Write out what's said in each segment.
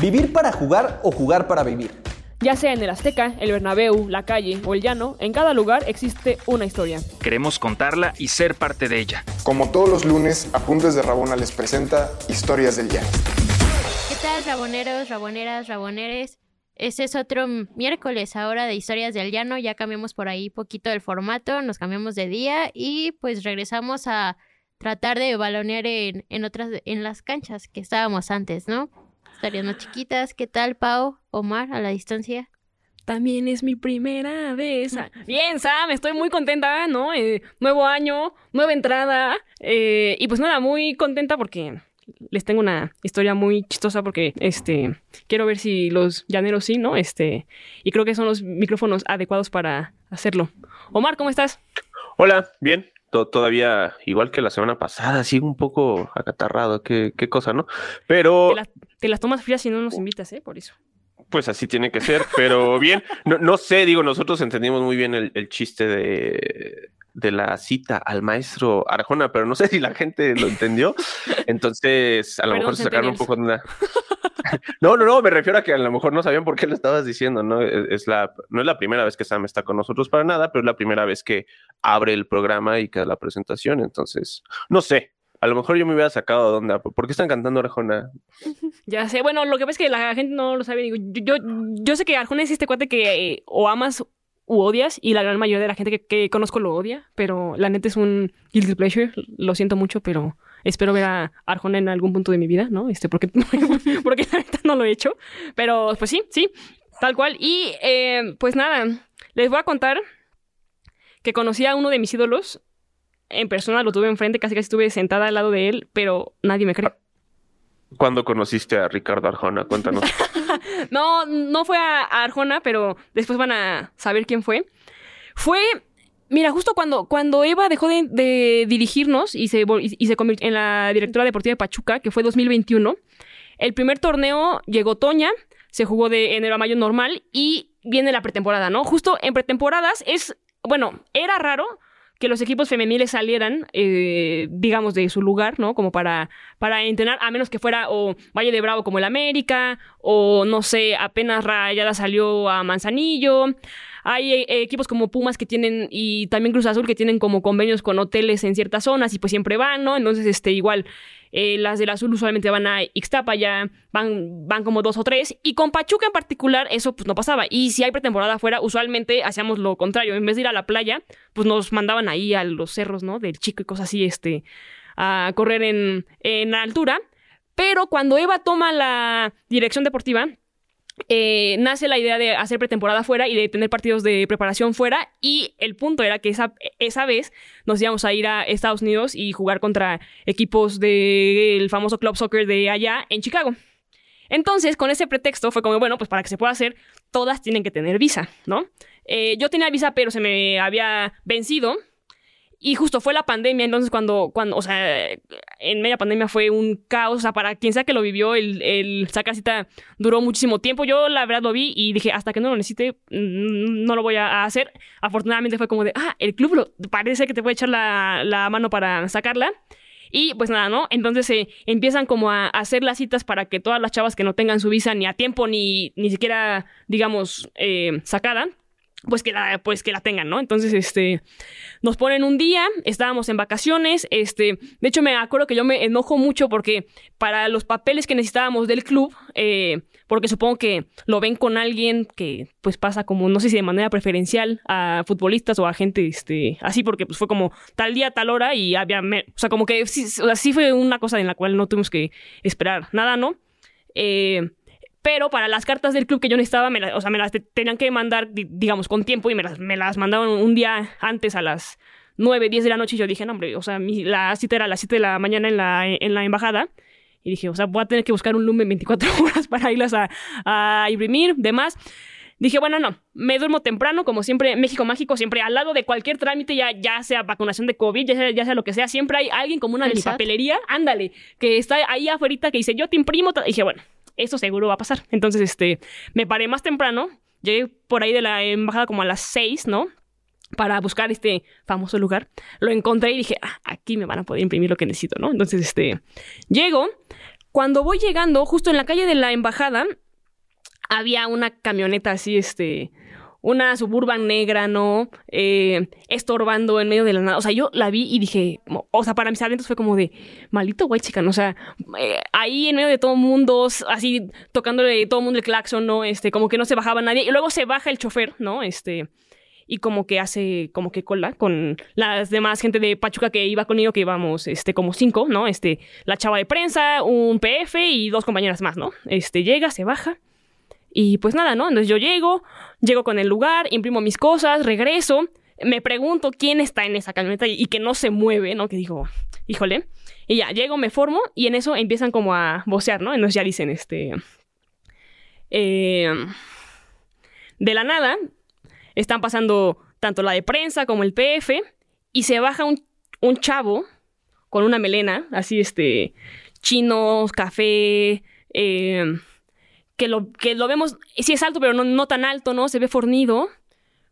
¿Vivir para jugar o jugar para vivir? Ya sea en el Azteca, el Bernabéu, la calle o el llano, en cada lugar existe una historia. Queremos contarla y ser parte de ella. Como todos los lunes, Apuntes de Rabona les presenta Historias del Llano. ¿Qué tal, raboneros, raboneras, raboneres? Este es otro miércoles ahora de Historias del Llano. Ya cambiamos por ahí poquito el formato, nos cambiamos de día y pues regresamos a tratar de balonear en, en otras, en las canchas que estábamos antes, ¿no? Historias más chiquitas. ¿Qué tal, Pau? Omar, a la distancia. También es mi primera vez. Bien, Sam, estoy muy contenta, ¿no? Eh, nuevo año, nueva entrada. Eh, y pues nada, muy contenta porque les tengo una historia muy chistosa porque este quiero ver si los llaneros sí, ¿no? Este, y creo que son los micrófonos adecuados para hacerlo. Omar, ¿cómo estás? Hola, bien todavía, igual que la semana pasada, sigo un poco acatarrado, qué, qué cosa, ¿no? Pero... Te, las tomas frías si no nos invitas, ¿eh? Por eso. Pues así tiene que ser, pero bien, no, no sé, digo, nosotros entendimos muy bien el, el chiste de, de la cita al maestro Arjona, pero no sé si la gente lo entendió. Entonces, a lo mejor se sacaron un poco de una. no, no, no, me refiero a que a lo mejor no sabían por qué lo estabas diciendo, ¿no? E, es la, no es la primera vez que Sam está con nosotros para nada, pero es la primera vez que abre el programa y que da la presentación. Entonces, no sé, a lo mejor yo me hubiera sacado de onda. ¿Por qué están cantando Arjona? Ya sé, bueno, lo que pasa es que la gente no lo sabe. Yo, yo, sé que Arjona es este cuate que eh, o amas u odias, y la gran mayoría de la gente que, conozco lo odia, pero la neta es un guilty pleasure, lo siento mucho, pero espero ver a Arjona en algún punto de mi vida, ¿no? Este, porque, porque la neta no lo he hecho, pero pues sí, sí, tal cual. Y eh, pues nada, les voy a contar que conocí a uno de mis ídolos, en persona lo tuve enfrente, casi casi estuve sentada al lado de él, pero nadie me cree. ¿Cuándo conociste a Ricardo Arjona? Cuéntanos. no, no fue a, Arjona, pero después van a saber quién fue. Fue Mira, justo cuando, cuando Eva dejó de, dirigirnos y se, y, se convirtió en la directora deportiva de Pachuca, que fue 2021, el primer torneo llegó Toña, se jugó de enero a mayo normal y viene la pretemporada, ¿no? Justo en pretemporadas es, bueno, era raro que los equipos femeniles salieran, eh, digamos, de su lugar, ¿no? Como para, para entrenar, a menos que fuera o Valle de Bravo como el América, o no sé, apenas Rayada salió a Manzanillo. Hay eh, equipos como Pumas que tienen, y también Cruz Azul, que tienen como convenios con hoteles en ciertas zonas y pues siempre van, ¿no? Entonces, este, igual, eh, las del azul usualmente van a Ixtapa, ya van, van como dos o tres. Y con Pachuca en particular, eso pues no pasaba. Y si hay pretemporada afuera, usualmente hacíamos lo contrario. En vez de ir a la playa, pues nos mandaban ahí a los cerros, ¿no? Del chico y cosas así, este, a correr en, en altura. Pero cuando Eva toma la dirección deportiva, eh, nace la idea de hacer pretemporada fuera y de tener partidos de preparación fuera y el punto era que esa, esa vez nos íbamos a ir a Estados Unidos y jugar contra equipos del famoso club soccer de allá en Chicago. Entonces, con ese pretexto fue como, bueno, pues para que se pueda hacer, todas tienen que tener visa, ¿no? Eh, yo tenía visa, pero se me había vencido y justo fue la pandemia, entonces cuando, cuando, o sea, en media pandemia fue un caos, o sea, para quien sea que lo vivió, el, el sacar cita duró muchísimo tiempo. Yo la verdad lo vi y dije, hasta que no lo necesite, mm, no lo voy a hacer. Afortunadamente fue como de, ah, el club lo, parece que te puede echar la, la mano para sacarla. Y pues nada, ¿no? Entonces se eh, empiezan como a, hacer las citas para que todas las chavas que no tengan su visa ni a tiempo ni, ni siquiera, digamos, eh, sacada, pues que la, pues que la tengan, ¿no? Entonces, este, nos ponen un día, estábamos en vacaciones, este, de hecho me acuerdo que yo me enojo mucho porque para los papeles que necesitábamos del club, eh, porque supongo que lo ven con alguien que pues pasa como, no sé si de manera preferencial a futbolistas o a gente, este, así porque pues fue como tal día, tal hora y había, o sea, como que sí, fue una cosa en la cual no tuvimos que esperar nada, ¿no? Eh, pero para las cartas del club que yo necesitaba, me o sea, me las tenían que mandar, digamos, con tiempo y me las, me las mandaban un día antes a las 9, 10 de la noche y yo dije, no, hombre, o sea, la cita era a las 7 de la mañana en la, en la embajada. Y dije, o sea, voy a tener que buscar un lumen 24 horas para irlas a, a imprimir, demás. Dije, bueno, no, me duermo temprano, como siempre, México Mágico, siempre al lado de cualquier trámite, ya, ya sea vacunación de COVID, ya sea, ya sea lo que sea, siempre hay alguien como una de papelería, ándale, que está ahí afuera que dice, yo te imprimo. Y dije, bueno, eso seguro va a pasar. Entonces, este, me paré más temprano, llegué por ahí de la embajada como a las seis, ¿no? Para buscar este famoso lugar. Lo encontré y dije, ah, aquí me van a poder imprimir lo que necesito, ¿no? Entonces, este, llego, Cuando voy llegando, justo en la calle de la embajada, había una camioneta así, este, una suburban negra, ¿no? Eh, estorbando en medio de la nada. O sea, yo la vi y dije, o sea, para mis adentros fue como de, maldito white chican, o sea, eh, ahí en medio de todo mundo, así tocándole todo el mundo el claxon, ¿no? Este, como que no se bajaba nadie. Y luego se baja el chofer, ¿no? Este, y como que hace como que cola con las demás gente de Pachuca que iba conmigo, que íbamos este, como cinco, ¿no? Este, la chava de prensa, un PF y dos compañeras más, ¿no? Este, llega, se baja. Y pues nada, ¿no? Entonces yo llego, llego con el lugar, imprimo mis cosas, regreso, me pregunto quién está en esa camioneta y, que no se mueve, ¿no? Que digo, híjole. Y ya, llego, me formo y en eso empiezan como a vocear, ¿no? Entonces ya dicen, este... eh, de la nada, están pasando tanto la de prensa como el PF y se baja un, un chavo con una melena, así este, chinos, café, eh, que, lo, que lo vemos, sí es alto, pero no, no tan alto, ¿no? Se ve fornido.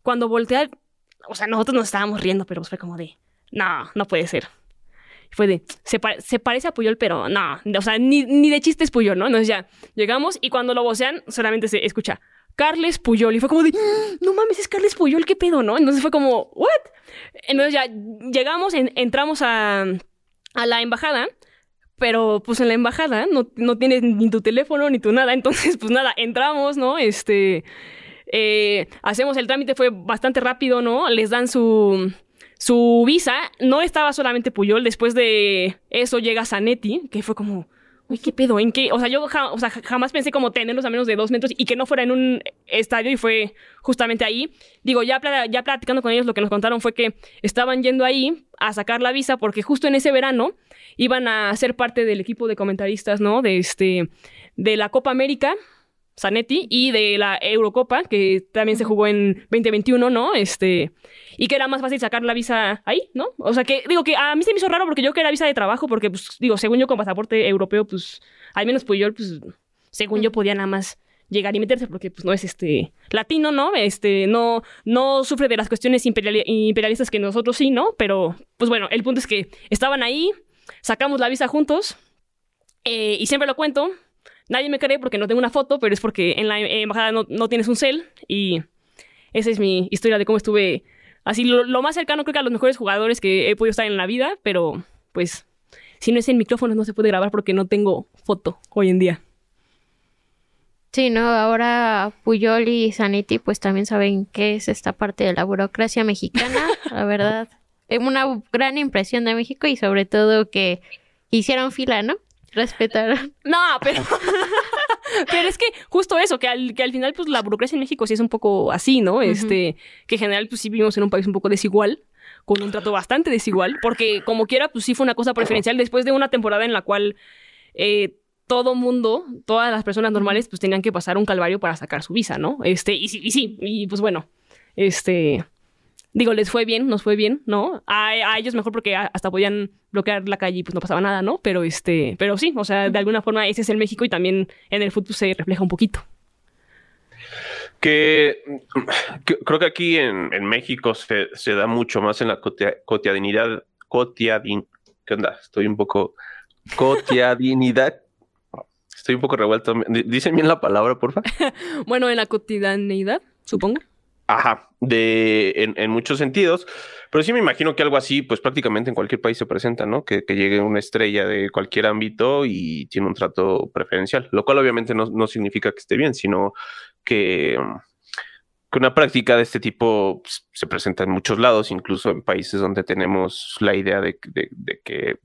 Cuando voltea, o sea, nosotros nos estábamos riendo, pero fue como de, no, no puede ser. Fue de, se, pa- se parece a Puyol, pero no, o sea, ni, ni de chiste es Puyol, ¿no? Entonces ya, llegamos y cuando lo vocean, solamente se escucha, Carles Puyol. Y fue como de, no mames, es Carles Puyol, ¿qué pedo, no? Entonces fue como, ¿what? Entonces ya llegamos, en- entramos a, a la embajada, pero pues en la embajada no, no tienes ni tu teléfono ni tu nada. Entonces, pues nada, entramos, ¿no? Este, eh, hacemos el trámite, fue bastante rápido, ¿no? Les dan su, su visa. No estaba solamente Puyol, después de eso llega Zanetti, que fue como... Uy, ¿qué pedo? ¿En qué? O sea, yo o sea, ja- jamás pensé como tenerlos a menos de dos metros y que no fuera en un estadio y fue justamente ahí. Digo, ya, ya platicando con ellos, lo que nos contaron fue que estaban yendo ahí a sacar la visa porque justo en ese verano iban a ser parte del equipo de comentaristas, ¿no? De este, de la Copa América, Zanetti, y de la Eurocopa, que también se jugó en 2021, ¿no? Este, y que era más fácil sacar la visa ahí, ¿no? O sea que, digo que a mí se me hizo raro porque yo que era visa de trabajo, porque, pues, digo, según yo con pasaporte europeo, pues, al menos pues yo, pues, según yo podía nada más llegar y meterse porque pues no es este latino, ¿no? Este no no sufre de las cuestiones imperiali- imperialistas que nosotros sí, ¿no? Pero pues bueno, el punto es que estaban ahí, sacamos la visa juntos eh, y siempre lo cuento. Nadie me cree porque no tengo una foto, pero es porque en la embajada no, no tienes un cel y esa es mi historia de cómo estuve así lo, lo más cercano creo que a los mejores jugadores que he podido estar en la vida, pero pues si no es en micrófonos no se puede grabar porque no tengo foto hoy en día. Sí, no, ahora Puyol y Zanetti pues también saben qué es esta parte de la burocracia mexicana, la verdad. Es una gran impresión de México y sobre todo que hicieron fila, ¿no? Respetaron. No, pero. pero es que justo eso, que al, que al final, pues la burocracia en México sí es un poco así, ¿no? Este, que en general, pues sí vivimos en un país un poco desigual, con un trato bastante desigual, porque como quiera, pues sí fue una cosa preferencial después de una temporada en la cual eh, todo mundo, todas las personas normales, pues tenían que pasar un calvario para sacar su visa, ¿no? Este, y sí, y sí, y pues bueno, este. Digo, les fue bien, nos fue bien, ¿no? A, a ellos mejor porque hasta podían bloquear la calle y pues no pasaba nada, ¿no? Pero este, pero sí, o sea, de alguna forma ese es el México y también en el fútbol se refleja un poquito. Que, que creo que aquí en, en México se, se da mucho más en la cotia- cotidianidad. Cotiadin, ¿Qué onda? Estoy un poco. Cotidianidad. Estoy un poco revuelto. Dicen bien la palabra, porfa. Bueno, en la cotidianeidad, supongo. Ajá, de, en, en muchos sentidos, pero sí me imagino que algo así, pues prácticamente en cualquier país se presenta, ¿no? Que, que llegue una estrella de cualquier ámbito y tiene un trato preferencial, lo cual obviamente no, no significa que esté bien, sino que, que una práctica de este tipo pues, se presenta en muchos lados, incluso en países donde tenemos la idea de, de- de que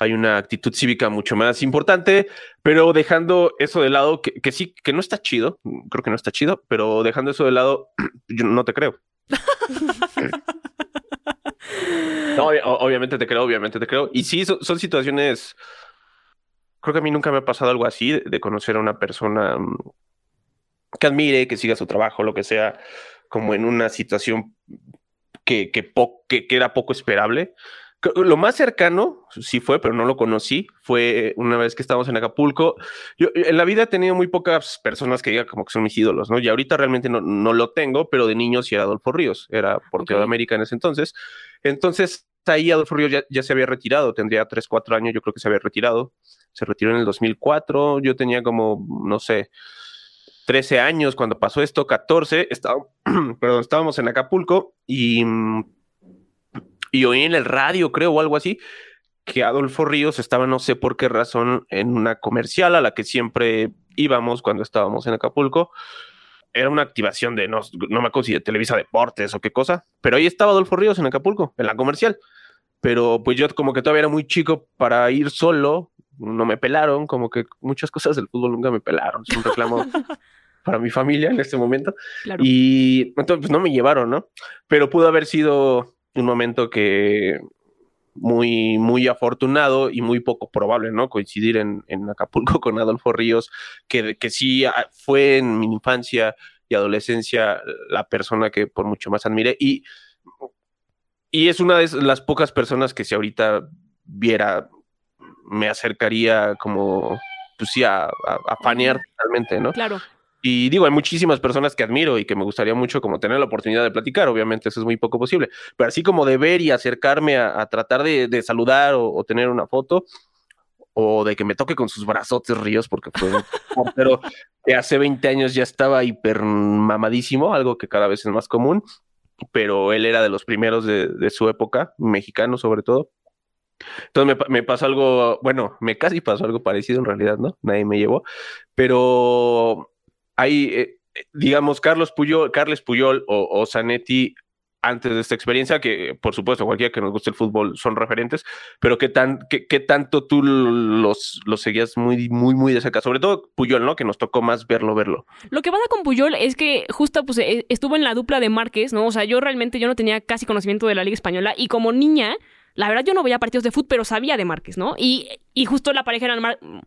hay una actitud cívica mucho más importante, pero dejando eso de lado, que, que sí, que no está chido, creo que no está chido, pero dejando eso de lado, yo no te creo. No, obvi- o- obviamente te creo, obviamente te creo. Y sí, son, son situaciones. Creo que a mí nunca me ha pasado algo así de, de conocer a una persona mm, que admire, que siga su trabajo, lo que sea, como en una situación que, que, que, que era poco esperable. Lo más cercano, sí fue, pero no lo conocí, fue una vez que estábamos en Acapulco. Yo en la vida he tenido muy pocas personas que digan como que son mis ídolos, ¿no? Y ahorita realmente no, no lo tengo, pero de niño sí era Adolfo Ríos, era portero de Ok. América en ese entonces. Entonces, ahí Adolfo Ríos ya, ya se había retirado, tendría 3, 4 años, yo creo que se había retirado. se retiró en el 2004, yo tenía como, no sé, 13 años cuando pasó esto, 14, estaba, perdón, estábamos en Acapulco y, y oí en el radio, creo, o algo así, que Adolfo Ríos estaba, no sé por qué razón, en una comercial a la que siempre íbamos cuando estábamos en Acapulco. Era una activación de, no, no me acuerdo si de Televisa Deportes o qué cosa, pero ahí estaba Adolfo Ríos en Acapulco, en la comercial. Pero pues yo como que todavía era muy chico para ir solo, no me pelaron, como que muchas cosas del fútbol nunca me pelaron. Es un reclamo para mi familia en este momento. Claro. Y entonces pues, no me llevaron, ¿no? Pero pudo haber sido un momento que muy, muy afortunado y muy poco probable, ¿no? Coincidir en, en Acapulco con Adolfo Ríos, que, que sí ah, fue en mi infancia y adolescencia la persona que por mucho más admiré. Y, y es una de las pocas personas que si ahorita viera, me acercaría como, pues sí, a, a, a totalmente, ¿no? Claro. Y digo, hay muchísimas personas que admiro y que me gustaría mucho como tener la oportunidad de platicar, obviamente eso es muy poco posible, pero así como de ver y acercarme a, a tratar de, de saludar o, o, tener una foto, o de que me toque con sus brazotes ríos, porque fue un portero que hace 20 años ya estaba hiper mamadísimo, algo que cada vez es más común, pero él era de los primeros de, de su época, mexicano sobre todo. Entonces me, me, pasó algo, bueno, me casi pasó algo parecido en realidad, ¿no? Nadie me llevó, pero hay, eh, digamos, Carlos Puyol, Carles Puyol o, o, Zanetti antes de esta experiencia, que por supuesto cualquiera que nos guste el fútbol son referentes, pero qué, tan, qué, tanto tú los, los seguías muy, muy, muy de cerca, sobre todo Puyol, ¿no? Que nos tocó más verlo, verlo. Lo que pasa con Puyol es que justo pues e, estuvo en la dupla de Márquez, ¿no? O sea, yo realmente yo no tenía casi conocimiento de la Liga Española y como niña, la verdad yo no veía partidos de fútbol, pero sabía de Márquez, ¿no? Y, y justo la pareja eran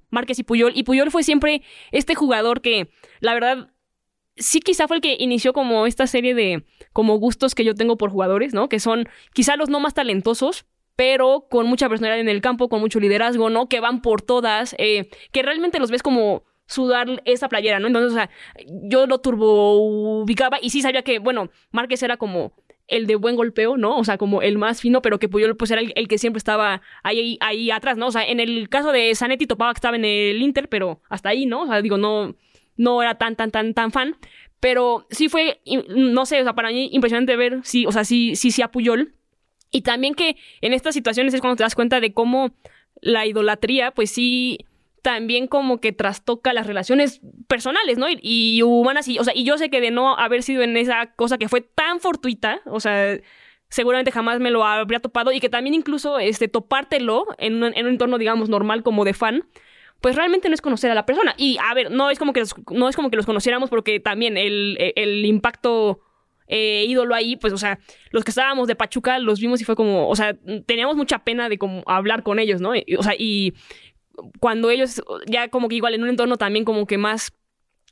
Márquez y Puyol. Y Puyol fue siempre este jugador que, la verdad, sí quizá fue el que inició como esta serie de como gustos que yo tengo por jugadores, ¿no? Que son quizá los no más talentosos, pero con mucha personalidad en el campo, con mucho liderazgo, ¿no? Que van por todas, eh, que realmente los ves como sudar esa playera, ¿no? Entonces, o sea, yo lo turbo ubicaba y sí sabía que, bueno, Márquez era como el de buen golpeo, ¿no? O sea, como el más fino, pero que Puyol pues era el, el que siempre estaba ahí, ahí, atrás, ¿no? O sea, en el caso de Zanetti topaba que estaba en el Inter, pero hasta ahí, ¿no? O sea, digo, no, no era tan, tan, tan, tan fan. Pero sí fue, no sé, o sea, para mí impresionante ver, sí, o sea, sí, sí, sí a Puyol. Y también que en estas situaciones es cuando te das cuenta de cómo la idolatría, pues sí, también como que trastoca las relaciones personales, ¿no? Y, humanas. Y, o sea, y yo sé que de no haber sido en esa cosa que fue tan fortuita, o sea, seguramente jamás me lo habría topado. Y que también incluso este, topártelo en un, en un entorno, digamos, normal como de fan, pues realmente no es conocer a la persona. Y a ver, no es como que los, no es como que los conociéramos porque también el, el impacto eh, ídolo ahí, pues, o sea, los que estábamos de Pachuca los vimos y fue como, o sea, teníamos mucha pena de como hablar con ellos, ¿no? O sea, y cuando ellos ya como que igual en un entorno también como que más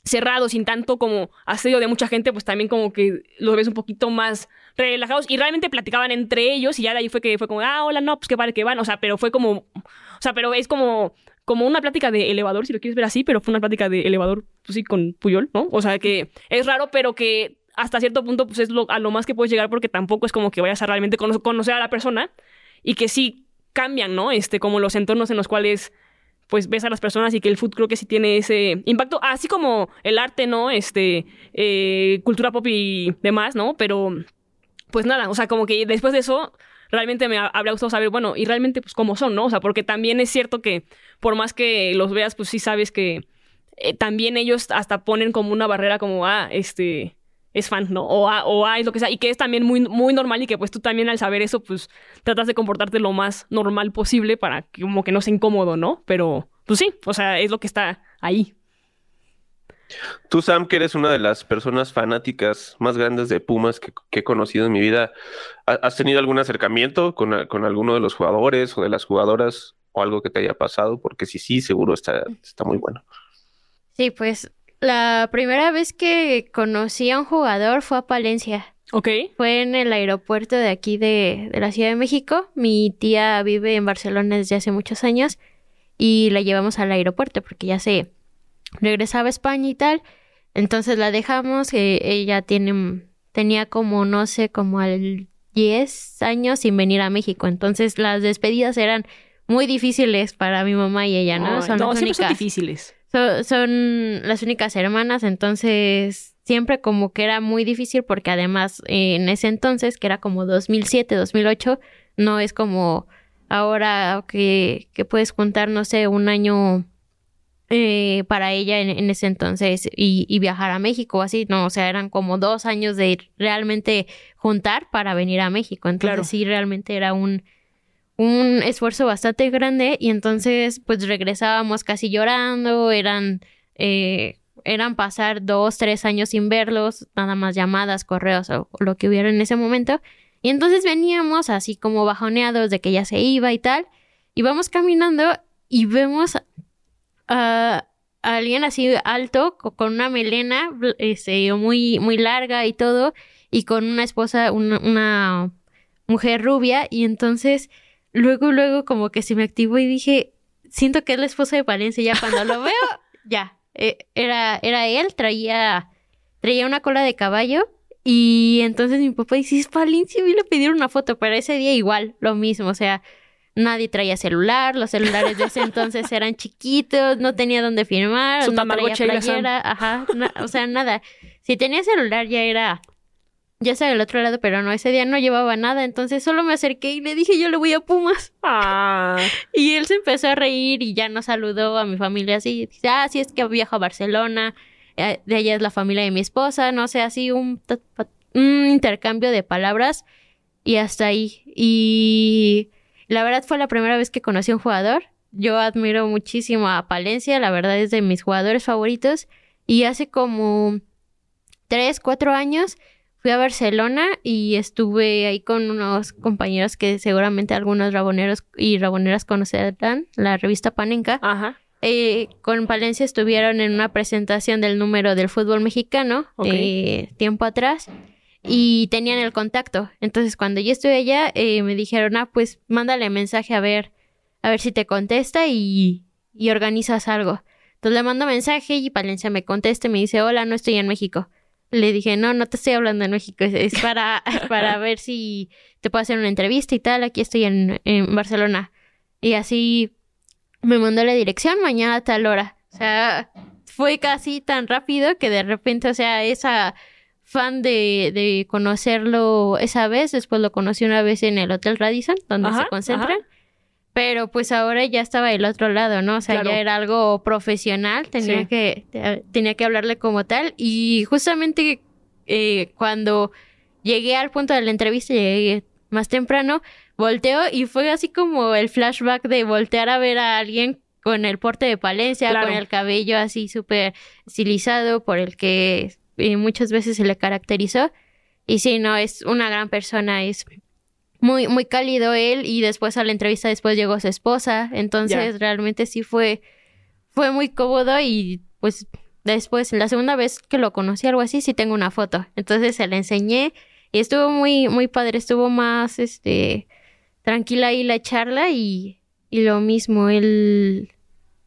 cerrado, sin tanto como asedio de mucha gente, pues también como que los ves un poquito más relajados y realmente platicaban entre ellos y ya de ahí fue que fue como, ah, hola, no, pues qué vale que van, o sea, pero fue como, o sea, pero es como como una plática de elevador, si lo quieres ver así, pero fue una plática de elevador, pues sí, con Puyol, ¿no? O sea, que es raro, pero que hasta cierto punto, pues es lo, a lo más que puedes llegar porque tampoco es como que vayas a realmente cono conocer a la persona y que sí cambian, ¿no? Este, como los entornos en los cuales pues ves a las personas y que el food creo que sí tiene ese impacto, así como el arte, ¿no? Este, eh, cultura pop y demás, ¿no? Pero, pues nada, o sea, como que después de eso, realmente me habría gustado saber, bueno, y realmente, pues cómo son, ¿no? O sea, porque también es cierto que por más que los veas, pues sí sabes que eh, también ellos hasta ponen como una barrera como, ah, este, es fan, ¿no? O, ah, o ah, es lo que sea, y que es también muy, muy normal y que pues tú también al saber eso, pues tratas de comportarte lo más normal posible para que como que no sea incómodo, ¿no? Pero, pues sí, o sea, es lo que está ahí. Tú, Sam, que eres una de las personas fanáticas más grandes de Pumas que, que he conocido en mi vida, ¿has tenido algún acercamiento con, con, alguno de los jugadores o de las jugadoras o algo que te haya pasado? Porque si sí, seguro está, está muy bueno. Sí, pues la primera vez que conocí a un jugador fue a Palencia. Ok. Fue en el aeropuerto de aquí de, de la Ciudad de México. Mi tía vive en Barcelona desde hace muchos años y la llevamos al aeropuerto porque ya se regresaba a España y tal. Entonces la dejamos, eh, ella tiene, tenía como, no sé, como al 10 años sin venir a México. Entonces las despedidas eran muy difíciles para mi mamá y ella, ¿no? Ay, son no, las son difíciles. So- son las únicas hermanas, entonces siempre como que era muy difícil porque además eh, en ese entonces, que era como 2007, 2008, no es como ahora que, que puedes contar, no sé, un año eh, para ella en, en ese entonces y, y viajar a México, así, no, o sea, eran como dos años de realmente juntar para venir a México, entonces Claro. sí, realmente era un, un esfuerzo bastante grande y entonces pues regresábamos casi llorando, eran, eh, eran pasar dos, tres años sin verlos, nada más llamadas, correos o, lo que hubiera en ese momento. Y entonces veníamos así como bajoneados de que ya se iba y tal, y vamos caminando y vemos a alguien así alto, co- con una melena este, muy, muy larga y todo, y con una esposa, una mujer rubia, y entonces luego, luego como que se me activó y dije, siento que es la esposa de Palencia, ya cuando lo veo, ya, eh, era, era él, traía, traía una cola de caballo, y entonces mi papá dice, es Palencia, y le pidieron una foto, pero ese día igual, lo mismo, o sea, nadie traía celular, los celulares de ese entonces eran chiquitos, no tenía dónde firmar, Su no traía playera, ajá, na- o sea, nada. Si tenía celular ya era, ya estaba del otro lado, pero no, ese día no llevaba nada, entonces solo me acerqué y le dije, yo le voy a Pumas. Ah, Y él se empezó a reír y ya nos saludó a mi familia así, dice, ah, sí, es que viajo a Barcelona, eh, de allá es la familia de mi esposa, no sé, así un, un intercambio de palabras y hasta ahí. Y la verdad fue la primera vez que conocí a un jugador. Yo admiro muchísimo a Palencia, la verdad es de mis jugadores favoritos. Y hace como tres, cuatro años fui a Barcelona y estuve ahí con unos compañeros que seguramente algunos raboneros y raboneras conocerán, la revista Panenka. ajá. Eh, con Palencia estuvieron en una presentación del número del fútbol mexicano eh, tiempo atrás y tenían el contacto. Entonces cuando yo estuve allá eh, me dijeron, ah, pues mándale mensaje a ver, a ver si te contesta y, y organizas algo. Entonces le mando mensaje y Palencia me contesta y me dice, hola, no estoy en México. Le dije, no, no te estoy hablando en México, es, es para, para ver si te puedo hacer una entrevista y tal, aquí estoy en, en Barcelona. Y así me mandó la dirección mañana a tal hora. O sea, fue casi tan rápido que de repente, o sea, esa fan de, de conocerlo esa vez, después lo conocí una vez en el Hotel Radisson, donde Ajá, se concentran. ajá. Pero pues ahora ya estaba del otro lado, ¿no? O sea, Claro. ya era algo profesional, tenía Sí. que te- tenía que hablarle como tal y justamente eh, cuando llegué al punto de la entrevista, llegué más temprano, volteo y fue así como el flashback de voltear a ver a alguien con el porte de Palencia, Claro. con el cabello así súper estilizado por el que eh, muchas veces se le caracterizó. Y sí, no, es una gran persona, es muy, muy cálido él y después a la entrevista después llegó su esposa, entonces realmente sí fue, fue muy cómodo y pues después, la segunda vez que lo conocí, algo así, sí tengo una foto, entonces se la enseñé y estuvo muy, muy padre, estuvo más, este, tranquila ahí la charla y, y lo mismo, él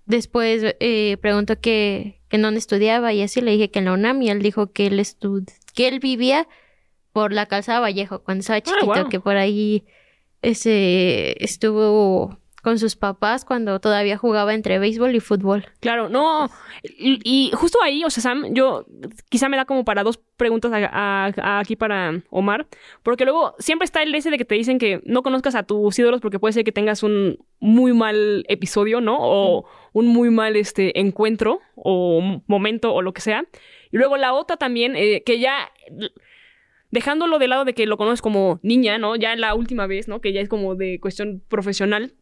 después eh, preguntó que, que en dónde estudiaba y así le dije que en la UNAM y él dijo que él estud que él vivía por la calzada Vallejo cuando estaba chiquito, guau. que por ahí ese estuvo con sus papás cuando todavía jugaba entre béisbol y fútbol. Claro, no. Y, y justo ahí, o sea, Sam, yo quizá me da como para dos preguntas a- a- a- aquí para Omar, porque luego siempre está el ese de que te dicen que no conozcas a tus ídolos porque puede ser que tengas un muy mal episodio, ¿no? O un muy mal este encuentro o momento o lo que sea. Y luego la otra también, eh, que ya dejándolo de lado de que lo conoces como niña, ¿no? Ya la última vez, ¿no? Que ya es como de cuestión profesional.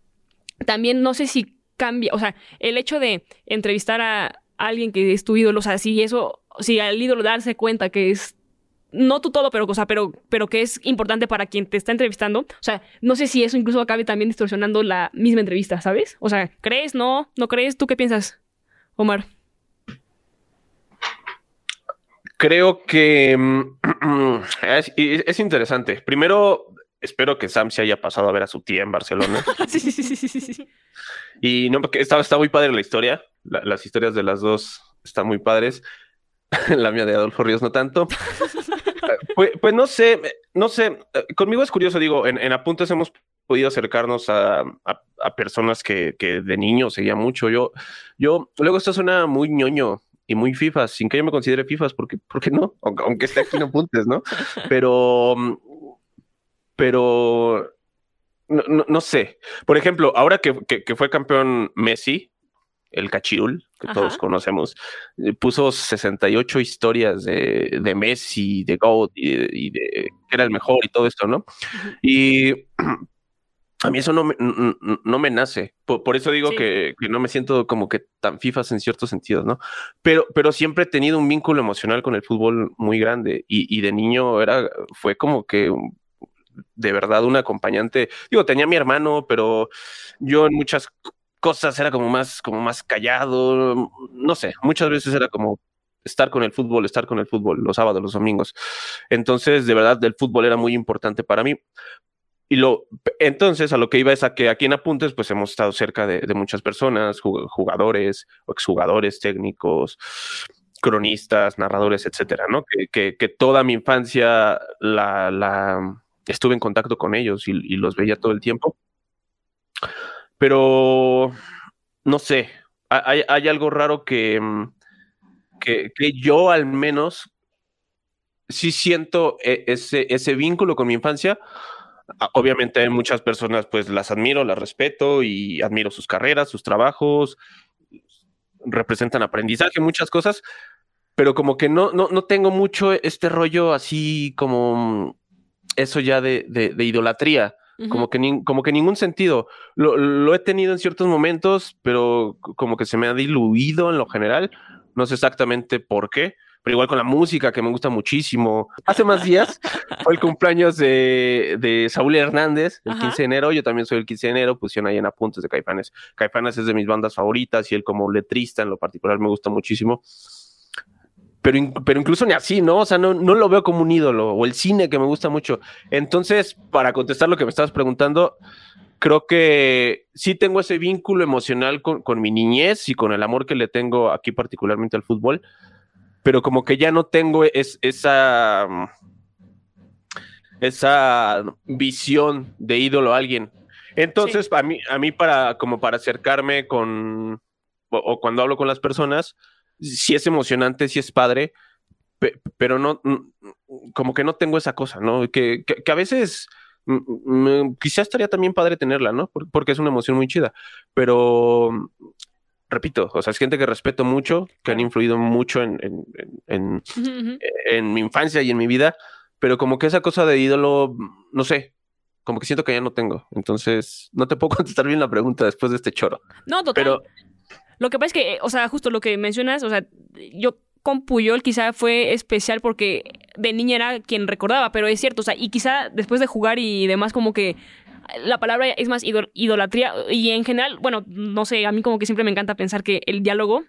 También no sé si cambia, o sea, el hecho de entrevistar a alguien que es tu ídolo, o sea, si eso, si al ídolo darse cuenta que es no tu todo, pero, o pero, pero que es importante para quien te está entrevistando. O sea, no sé si eso incluso acabe también distorsionando la misma entrevista, ¿sabes? O sea, ¿crees? ¿No? ¿No crees? ¿Tú qué piensas, Omar? Creo que mm, es, es interesante. Primero, espero que Sam se haya pasado a ver a su tía en Barcelona. sí, sí, sí, sí, sí. Y no, porque está, está muy padre la historia. La- las historias de las dos están muy padres. la mía de Adolfo Ríos no tanto. Pues, pues no sé, no sé. Conmigo es curioso, digo, en, en Apuntes hemos podido acercarnos a, a- a personas que, que de niño seguía mucho. Yo, yo, luego esto suena muy ñoño y muy FIFAs, sin que yo me considere FIFAs, porque, ¿por qué no? Aunque, esté aquí en apuntes, ¿no? Pero, mm, pero, no, no- no sé. Por ejemplo, ahora que, que- que fue campeón Messi, el cachirul, que todos conocemos, eh, puso 68 historias de, de Messi, de GOAT y y de que era el mejor y todo esto, ¿no? Y a mí eso no me, no me nace. Por, por eso digo Sí. que, que no me siento como que tan fifas en ciertos sentidos, ¿no? Pero, pero siempre he tenido un vínculo emocional con el fútbol muy grande y, y de niño era, fue como que de verdad un acompañante. Digo, tenía a mi hermano, pero yo en muchas cosas era como más, como más callado. No sé, muchas veces era como estar con el fútbol, estar con el fútbol los sábados, los domingos. Entonces, de verdad, el fútbol era muy importante para mí. Y lo, entonces a lo que iba es a que aquí en Apuntes, pues hemos estado cerca de, muchas personas, jug- jugadores, exjugadores, técnicos, cronistas, narradores, etcétera, ¿no? Que, que, toda mi infancia la, la estuve en contacto con ellos y, los veía todo el tiempo. Pero no sé, ha- hay, hay algo raro que, mm, que, que yo al menos sí siento e- ese, ese vínculo con mi infancia. Obviamente muchas personas, pues las admiro, las respeto y admiro sus carreras, sus trabajos, representan aprendizaje, muchas cosas, pero como que no, no, no tengo mucho este rollo así como eso ya de, de, de idolatría, como, que como que ningún sentido. Lo, lo he tenido en ciertos momentos, pero como que se me ha diluido en lo general, no sé exactamente por qué. Pero igual con la música, que me gusta muchísimo. Hace más días fue el cumpleaños de, de Saúl Hernández, el Ajá. 15 de enero. Yo también soy el 15 de enero, pusieron ahí en apuntes de Caifanes. Caifanes es de mis bandas favoritas y él como letrista en lo particular me gusta muchísimo. Pero, pero incluso ni así, ¿no? O sea, no, no lo veo como un ídolo o el cine que me gusta mucho. Entonces, para contestar lo que me estabas preguntando, creo que sí tengo ese vínculo emocional con, con mi niñez y con el amor que le tengo aquí particularmente al fútbol, pero como que ya no tengo es, esa, mm, esa visión de ídolo a alguien. Entonces, a, mí, a mí para, como para acercarme con, o, o cuando hablo con las personas, sí es emocionante, sí es padre, pe- pero no, mm, como que no tengo esa cosa, ¿no? Que, que, que a veces mm, quizás estaría también padre tenerla, ¿no? Por- Porque es una emoción muy chida, pero repito, o sea, es gente que respeto mucho, que han influido mucho en, en, en- mi infancia y en mi vida, pero como que esa cosa de ídolo, no sé, como que siento que ya no tengo. Entonces, no te puedo contestar bien la pregunta después de este choro. No, total. Pero Lo que pasa es que, o sea, justo lo que mencionas, o sea, yo con Puyol quizá fue especial porque de niña era quien recordaba, pero es cierto, o sea, y quizá después de jugar y demás, como que la palabra es más idol- idolatría y en general, bueno, no sé, a mí como que siempre me encanta pensar que el diálogo,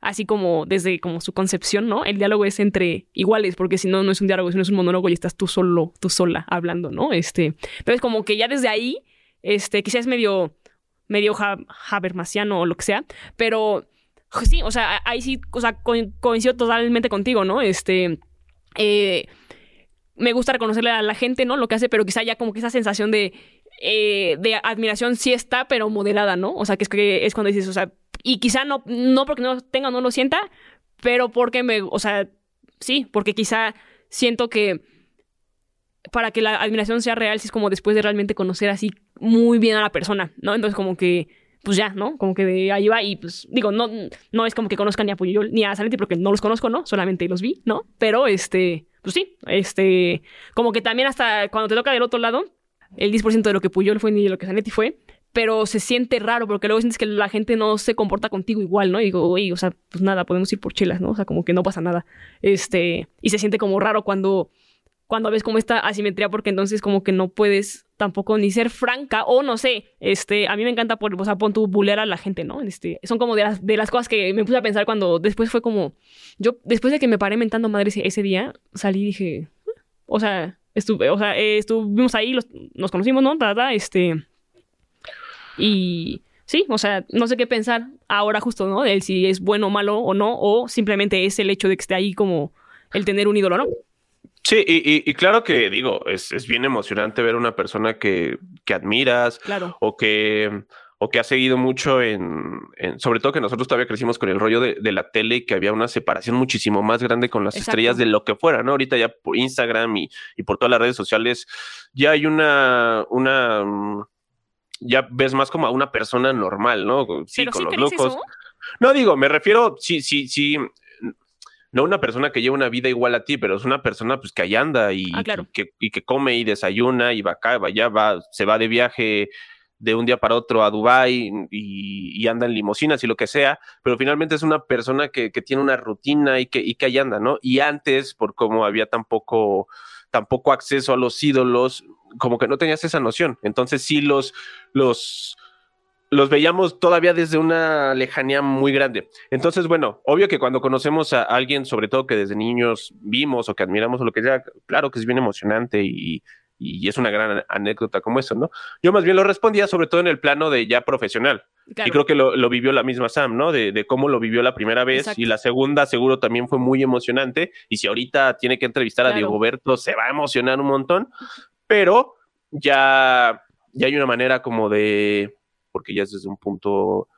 así como desde como su concepción, ¿no? El diálogo es entre iguales, porque si no, no es un diálogo, sino es un monólogo y estás tú solo, tú sola hablando, ¿no? Este, entonces como que ya desde ahí, este, quizás medio medio ha- habermasiano o lo que sea, pero sí, o sea, ahí sí, o sea, co- coincido totalmente contigo, ¿no? Este, eh, me gusta reconocerle a la gente, ¿no? Lo que hace, pero quizá ya como que esa sensación de, eh, de admiración sí está, pero moderada, ¿no? O sea, que es, que es cuando dices, o sea, y quizá no, no porque no tenga o no lo sienta, pero porque me, o sea, sí, porque quizá siento que para que la admiración sea real, sí es como después de realmente conocer así muy bien a la persona, ¿no? Entonces como que, pues ya, ¿no? Como que ahí va y pues digo, no, no es como que conozcan ni a Puyol ni a Zanetti porque no los conozco, ¿no? Solamente los vi, ¿no? Pero este, pues sí, este, como que también hasta cuando te toca del otro lado, el 10% de lo que Puyol fue ni de lo que Zanetti fue, pero se siente raro porque luego sientes que la gente no se comporta contigo igual, ¿no? Y digo, oye, o sea, pues nada, podemos ir por chelas, ¿no? O sea, como que no pasa nada. Este, y se siente como raro cuando cuando ves como esta asimetría porque entonces como que no puedes tampoco ni ser franca o no sé, este, a mí me encanta por, o sea, pon tu bulear a la gente, ¿no? Este, son como de las, de las cosas que me puse a pensar cuando después fue como, yo, después de que me paré mentando madre ese, ese día, salí y dije, "Ah", o sea, estuve, o sea, eh, estuvimos ahí, los- nos conocimos, ¿no? Ta, ta, este, y sí, o sea, no sé qué pensar ahora justo, ¿no? De si es bueno o malo o no, o simplemente es el hecho de que esté ahí como el tener un ídolo, ¿no? Sí, y, y, claro que digo, es, es, bien emocionante ver una persona que, que admiras claro. o que o que ha seguido mucho en, en, sobre todo que nosotros todavía crecimos con el rollo de, de, la tele y que había una separación muchísimo más grande con las Exacto. estrellas de lo que fuera, ¿no? Ahorita ya por Instagram y, y, por todas las redes sociales ya hay una, una, ya ves más como a una persona normal, ¿no? ¿Pero Sí, con sí los locos. eso? No digo, me refiero, sí, sí, sí, no una persona que lleva una vida igual a ti, pero es una persona pues que ahí anda y, Ah, claro. que, y que come y desayuna y va acá, va allá, va, se va de viaje de un día para otro a Dubai y, y, anda en limosinas y lo que sea, pero finalmente es una persona que, que tiene una rutina y que, y que ahí anda, ¿no? Y antes, por cómo había tan poco, tan poco acceso a los ídolos, como que no tenías esa noción. Entonces sí los, los, los veíamos todavía desde una lejanía muy grande. Entonces, bueno, obvio que cuando conocemos a alguien, sobre todo que desde niños vimos o que admiramos o lo que sea, claro que es bien emocionante y, y es una gran anécdota como eso, ¿no? Yo más bien lo respondía sobre todo en el plano de ya profesional. Claro. Y creo que lo, lo, vivió la misma Sam, ¿no? De, de, cómo lo vivió la primera vez Exacto. y la segunda seguro también fue muy emocionante. Y si ahorita tiene que entrevistar Claro. a Diego Berto, se va a emocionar un montón, pero ya, ya hay una manera como de, porque ya es desde un punto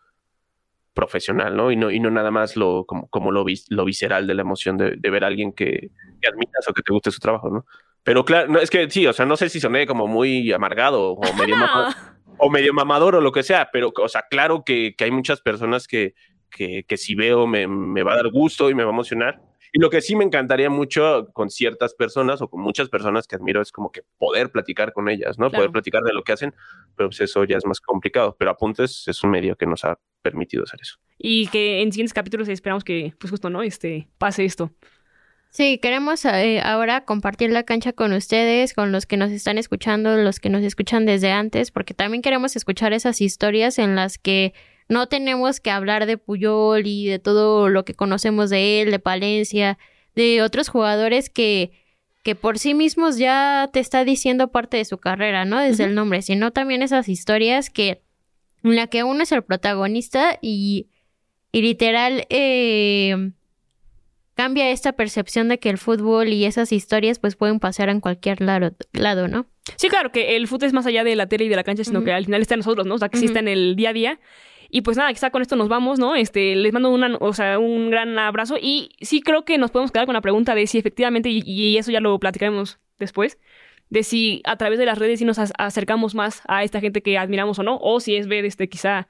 profesional, ¿no? Y no, y no nada más lo, como, como lo, vis, lo visceral de la emoción de, de ver a alguien que, que admiras o que te guste su trabajo, ¿no? Pero claro, no, es que sí, o sea, no sé si soné como muy amargado o medio, mamador, o medio mamador o lo que sea, pero, o sea, claro que, que hay muchas personas que, que, que si veo me, me, va a dar gusto y me va a emocionar. Y lo que sí me encantaría mucho con ciertas personas o con muchas personas que admiro es como que poder platicar con ellas, ¿no? Claro. Poder platicar de lo que hacen, pero pues eso ya es más complicado. Pero Apuntes es un medio que nos ha permitido hacer eso. Y que en siguientes capítulos esperamos que, pues justo, ¿no? Este, pase esto. Sí, queremos eh, ahora compartir la cancha con ustedes, con los que nos están escuchando, los que nos escuchan desde antes, porque también queremos escuchar esas historias en las que no tenemos que hablar de Puyol y de todo lo que conocemos de él, de Palencia, de otros jugadores que, que por sí mismos ya te está diciendo parte de su carrera, ¿no? Desde uh -huh. el nombre, sino también esas historias que en la que uno es el protagonista y, y literal eh, cambia esta percepción de que el fútbol y esas historias pues pueden pasar en cualquier lado, lado ¿no? Sí, claro, que el fútbol es más allá de la tele y de la cancha, sino uh -huh. que al final está en nosotros, ¿no? O sea, que uh -huh. está en el día a día. Y pues nada, quizá con esto nos vamos, ¿no? Este, les mando una, o sea, un gran abrazo y sí creo que nos podemos quedar con la pregunta de si efectivamente, y, y eso ya lo platicaremos después, de si a través de las redes sí nos acercamos más a esta gente que admiramos o no, o si es ver este quizá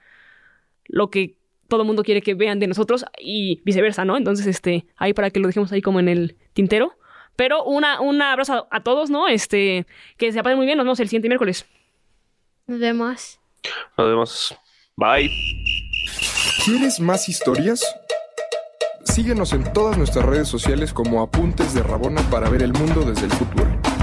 lo que todo el mundo quiere que vean de nosotros y viceversa, ¿no? Entonces, este, ahí para que lo dejemos ahí como en el tintero. Pero una, un abrazo a, a todos, ¿no? Este, que se pasen muy bien, nos vemos el siguiente miércoles. Nos vemos. Nos vemos. Bye. ¿Quieres más historias? Síguenos en todas nuestras redes sociales como Apuntes de Rabona para ver el mundo desde el fútbol.